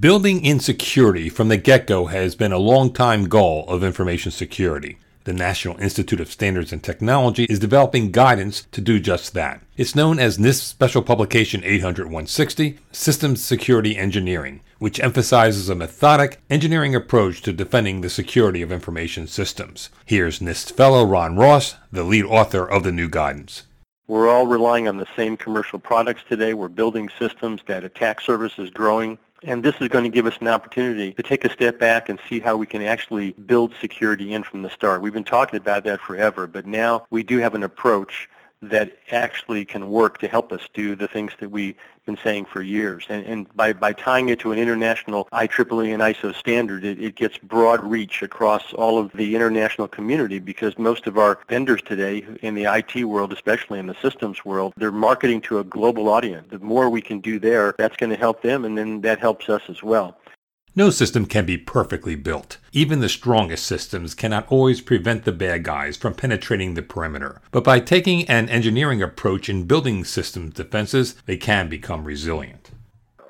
Building in security from the get go has been a long-time goal of information security. The National Institute of Standards and Technology is developing guidance to do just that. It's known as NIST Special Publication 800 160, Systems Security Engineering, which emphasizes a methodic engineering approach to defending the security of information systems. Here's NIST fellow Ron Ross, the lead author of the new guidance. We're all relying on the same commercial products today. We're building systems that attack surface is growing. And this is going to give us an opportunity to take a step back and see how we can actually build security in from the start. We've been talking about that forever, but now we do have an approach that actually can work to help us do the things that we've been saying for years. And, and by, by tying it to an international IEEE and ISO standard, it, it gets broad reach across all of the international community because most of our vendors today in the IT world, especially in the systems world, they're marketing to a global audience. The more we can do there, that's going to help them and then that helps us as well. No system can be perfectly built. Even the strongest systems cannot always prevent the bad guys from penetrating the perimeter. But by taking an engineering approach in building systems defenses, they can become resilient.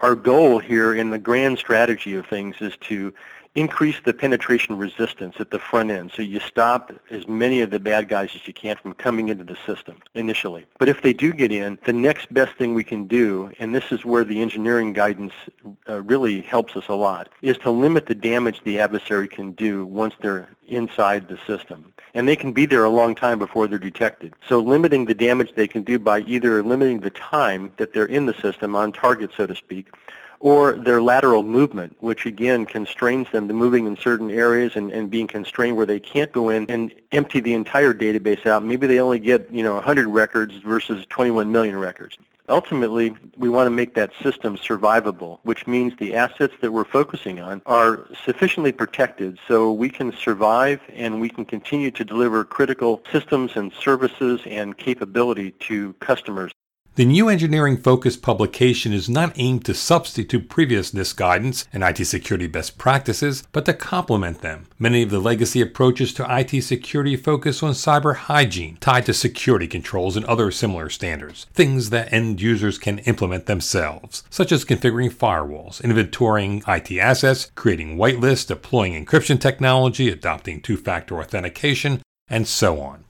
Our goal here in the grand strategy of things is to increase the penetration resistance at the front end so you stop as many of the bad guys as you can from coming into the system initially. But if they do get in, the next best thing we can do, and this is where the engineering guidance uh, really helps us a lot, is to limit the damage the adversary can do once they're inside the system. And they can be there a long time before they're detected. So limiting the damage they can do by either limiting the time that they're in the system on target, so to speak, or their lateral movement, which again constrains them to moving in certain areas and, and being constrained where they can't go in and empty the entire database out. Maybe they only get, you know, 100 records versus 21 million records. Ultimately, we want to make that system survivable, which means the assets that we're focusing on are sufficiently protected so we can survive and we can continue to deliver critical systems and services and capability to customers. The new engineering focused publication is not aimed to substitute previous NIST guidance and IT security best practices, but to complement them. Many of the legacy approaches to IT security focus on cyber hygiene, tied to security controls and other similar standards, things that end users can implement themselves, such as configuring firewalls, inventorying IT assets, creating whitelists, deploying encryption technology, adopting two factor authentication, and so on.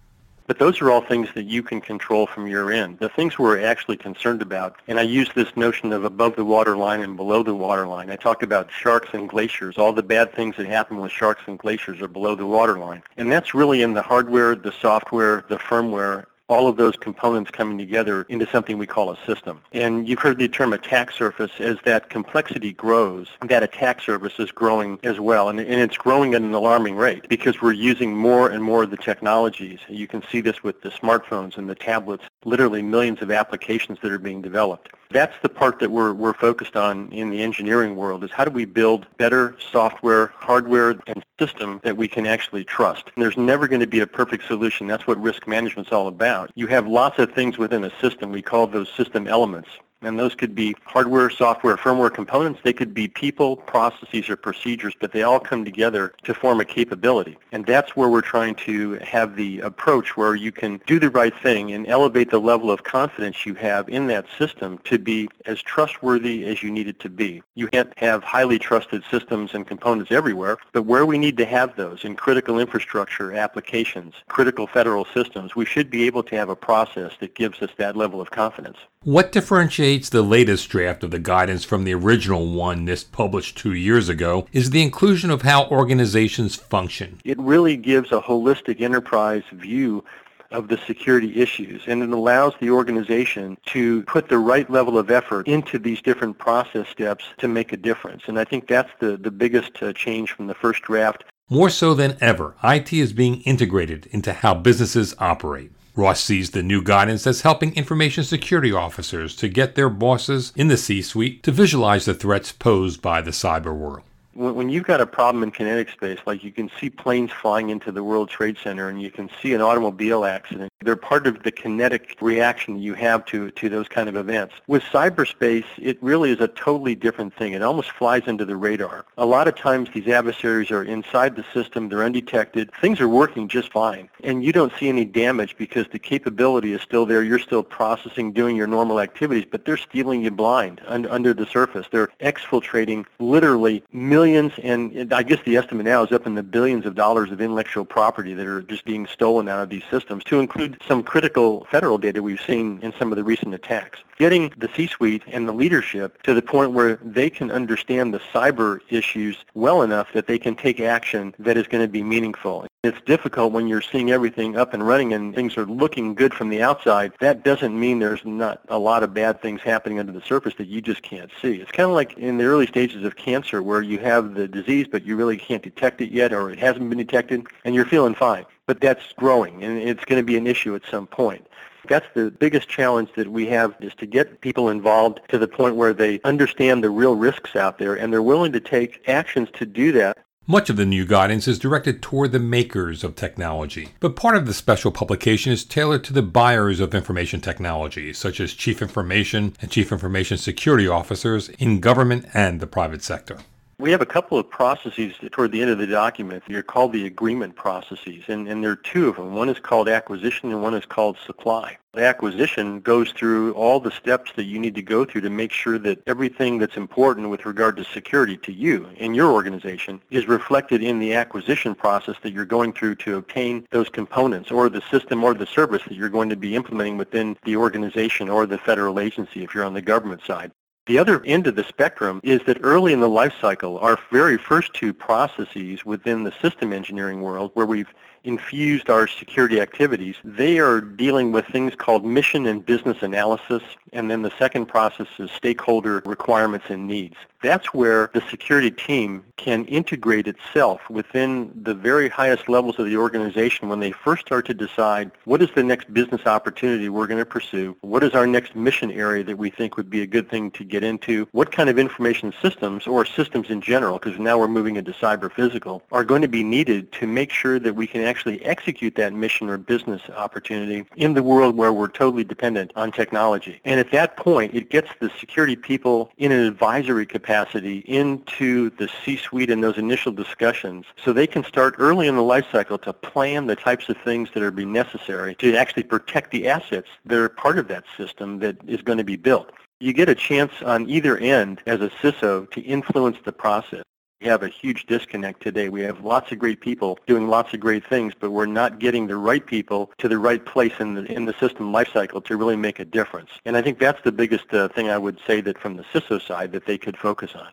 But those are all things that you can control from your end. The things we're actually concerned about, and I use this notion of above the waterline and below the waterline. I talked about sharks and glaciers. All the bad things that happen with sharks and glaciers are below the waterline. And that's really in the hardware, the software, the firmware, all of those components coming together into something we call a system. And you've heard the term attack surface. As that complexity grows, that attack surface is growing as well. And, and it's growing at an alarming rate because we're using more and more of the technologies. You can see this with the smartphones and the tablets, literally millions of applications that are being developed. That's the part that we're, we're focused on in the engineering world is how do we build better software, hardware, and system that we can actually trust. And there's never going to be a perfect solution. That's what risk management's all about. You have lots of things within a system. We call those system elements. And those could be hardware, software, firmware components. They could be people, processes, or procedures, but they all come together to form a capability. And that's where we're trying to have the approach where you can do the right thing and elevate the level of confidence you have in that system to be as trustworthy as you need it to be. You can't have highly trusted systems and components everywhere, but where we need to have those in critical infrastructure applications, critical federal systems, we should be able to have a process that gives us that level of confidence. What differentiates the latest draft of the guidance from the original one NIST published two years ago is the inclusion of how organizations function. It really gives a holistic enterprise view of the security issues and it allows the organization to put the right level of effort into these different process steps to make a difference. And I think that's the, the biggest uh, change from the first draft. More so than ever, IT is being integrated into how businesses operate. Ross sees the new guidance as helping information security officers to get their bosses in the C suite to visualize the threats posed by the cyber world. When you've got a problem in kinetic space, like you can see planes flying into the World Trade Center and you can see an automobile accident, They're part of the kinetic reaction you have to, to those kind of events. With cyberspace, it really is a totally different thing. It almost flies under the radar. A lot of times these adversaries are inside the system, they're undetected, things are working just fine, and you don't see any damage because the capability is still there. You're still processing, doing your normal activities, but they're stealing you blind un- under the surface. They're exfiltrating literally millions, and I guess the estimate now is up in the billions of dollars of intellectual property that are just being stolen out of these systems, to include some critical federal data we've seen in some of the recent attacks. Getting the C-suite and the leadership to the point where they can understand the cyber issues well enough that they can take action that is going to be meaningful. It's difficult when you're seeing everything up and running and things are looking good from the outside. That doesn't mean there's not a lot of bad things happening under the surface that you just can't see. It's kind of like in the early stages of cancer where you have the disease but you really can't detect it yet or it hasn't been detected and you're feeling fine. But that's growing and it's going to be an issue at some point. That's the biggest challenge that we have is to get people involved to the point where they understand the real risks out there and they're willing to take actions to do that. Much of the new guidance is directed toward the makers of technology, but part of the special publication is tailored to the buyers of information technology, such as chief information and chief information security officers in government and the private sector. We have a couple of processes toward the end of the document. They're called the agreement processes, and, and there are two of them. One is called acquisition and one is called supply. The acquisition goes through all the steps that you need to go through to make sure that everything that's important with regard to security to you and your organization is reflected in the acquisition process that you're going through to obtain those components or the system or the service that you're going to be implementing within the organization or the federal agency if you're on the government side. The other end of the spectrum is that early in the life cycle, our very first two processes within the system engineering world where we've infused our security activities, they are dealing with things called mission and business analysis, and then the second process is stakeholder requirements and needs. That's where the security team can integrate itself within the very highest levels of the organization when they first start to decide what is the next business opportunity we're going to pursue, what is our next mission area that we think would be a good thing to get into, what kind of information systems or systems in general, because now we're moving into cyber physical, are going to be needed to make sure that we can actually execute that mission or business opportunity in the world where we're totally dependent on technology. And at that point, it gets the security people in an advisory capacity into the C-suite and those initial discussions so they can start early in the life cycle to plan the types of things that are be necessary to actually protect the assets that are part of that system that is going to be built. You get a chance on either end as a CISO to influence the process. We have a huge disconnect today. We have lots of great people doing lots of great things, but we're not getting the right people to the right place in the in the system lifecycle to really make a difference. And I think that's the biggest uh, thing I would say that from the CISO side that they could focus on.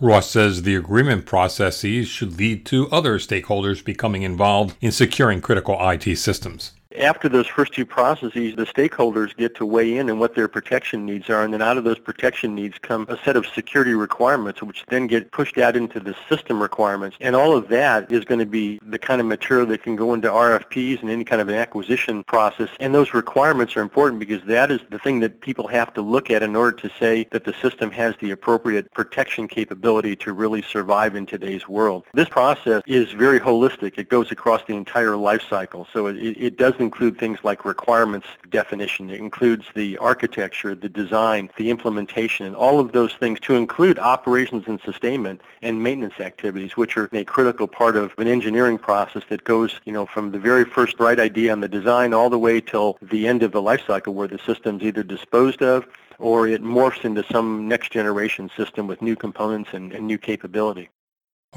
Ross says the agreement processes should lead to other stakeholders becoming involved in securing critical IT systems after those first two processes, the stakeholders get to weigh in and what their protection needs are, and then out of those protection needs come a set of security requirements, which then get pushed out into the system requirements. And all of that is going to be the kind of material that can go into RFPs and any kind of an acquisition process. And those requirements are important because that is the thing that people have to look at in order to say that the system has the appropriate protection capability to really survive in today's world. This process is very holistic. It goes across the entire life cycle. So it, it doesn't include things like requirements definition. It includes the architecture, the design, the implementation, and all of those things to include operations and sustainment and maintenance activities, which are a critical part of an engineering process that goes, you know, from the very first bright idea on the design all the way till the end of the life cycle where the system's either disposed of or it morphs into some next generation system with new components and, and new capability.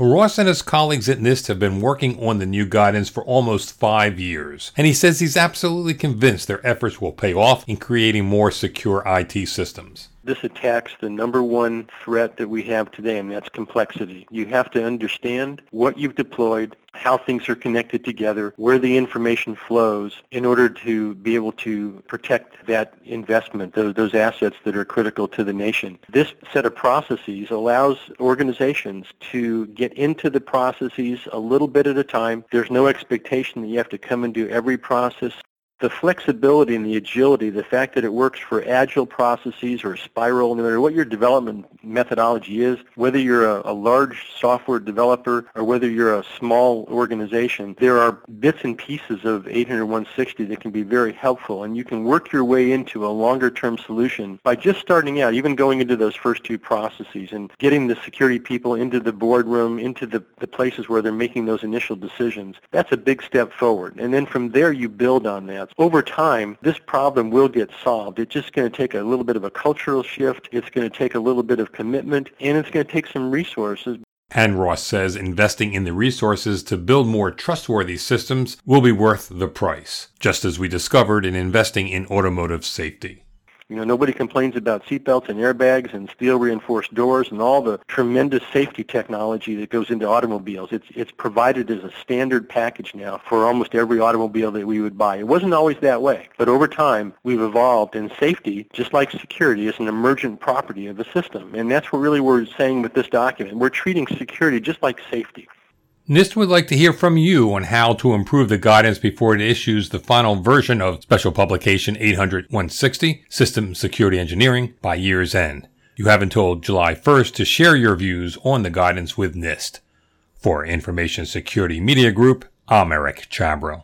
Ross and his colleagues at NIST have been working on the new guidance for almost five years, and he says he's absolutely convinced their efforts will pay off in creating more secure IT systems. This attacks the number one threat that we have today, and that's complexity. You have to understand what you've deployed, how things are connected together, where the information flows in order to be able to protect that investment, those, those assets that are critical to the nation. This set of processes allows organizations to get into the processes a little bit at a time. There's no expectation that you have to come and do every process the flexibility and the agility, the fact that it works for agile processes or spiral, no matter what your development methodology is, whether you're a, a, large software developer or whether you're a small organization, there are bits and pieces of 800 160 that can be very helpful, and you can work your way into a longer-term solution by just starting out, even going into those first two processes and getting the security people into the boardroom, into the, the places where they're making those initial decisions. That's a big step forward. And then from there, you build on that. Over time, this problem will get solved. It's just going to take a little bit of a cultural shift. It's going to take a little bit of commitment, and it's going to take some resources. And Ross says investing in the resources to build more trustworthy systems will be worth the price, just as we discovered in investing in automotive safety. You know, nobody complains about seatbelts and airbags and steel reinforced doors and all the tremendous safety technology that goes into automobiles. It's it's provided as a standard package now for almost every automobile that we would buy. It wasn't always that way, but over time we've evolved and safety, just like security, is an emergent property of the system. And that's what really we're saying with this document. We're treating security just like safety. NIST would like to hear from you on how to improve the guidance before it issues the final version of Special Publication 800-160, System Security Engineering, by year's end. You have until July 1st to share your views on the guidance with NIST. For Information Security Media Group, I'm Eric Chabrow.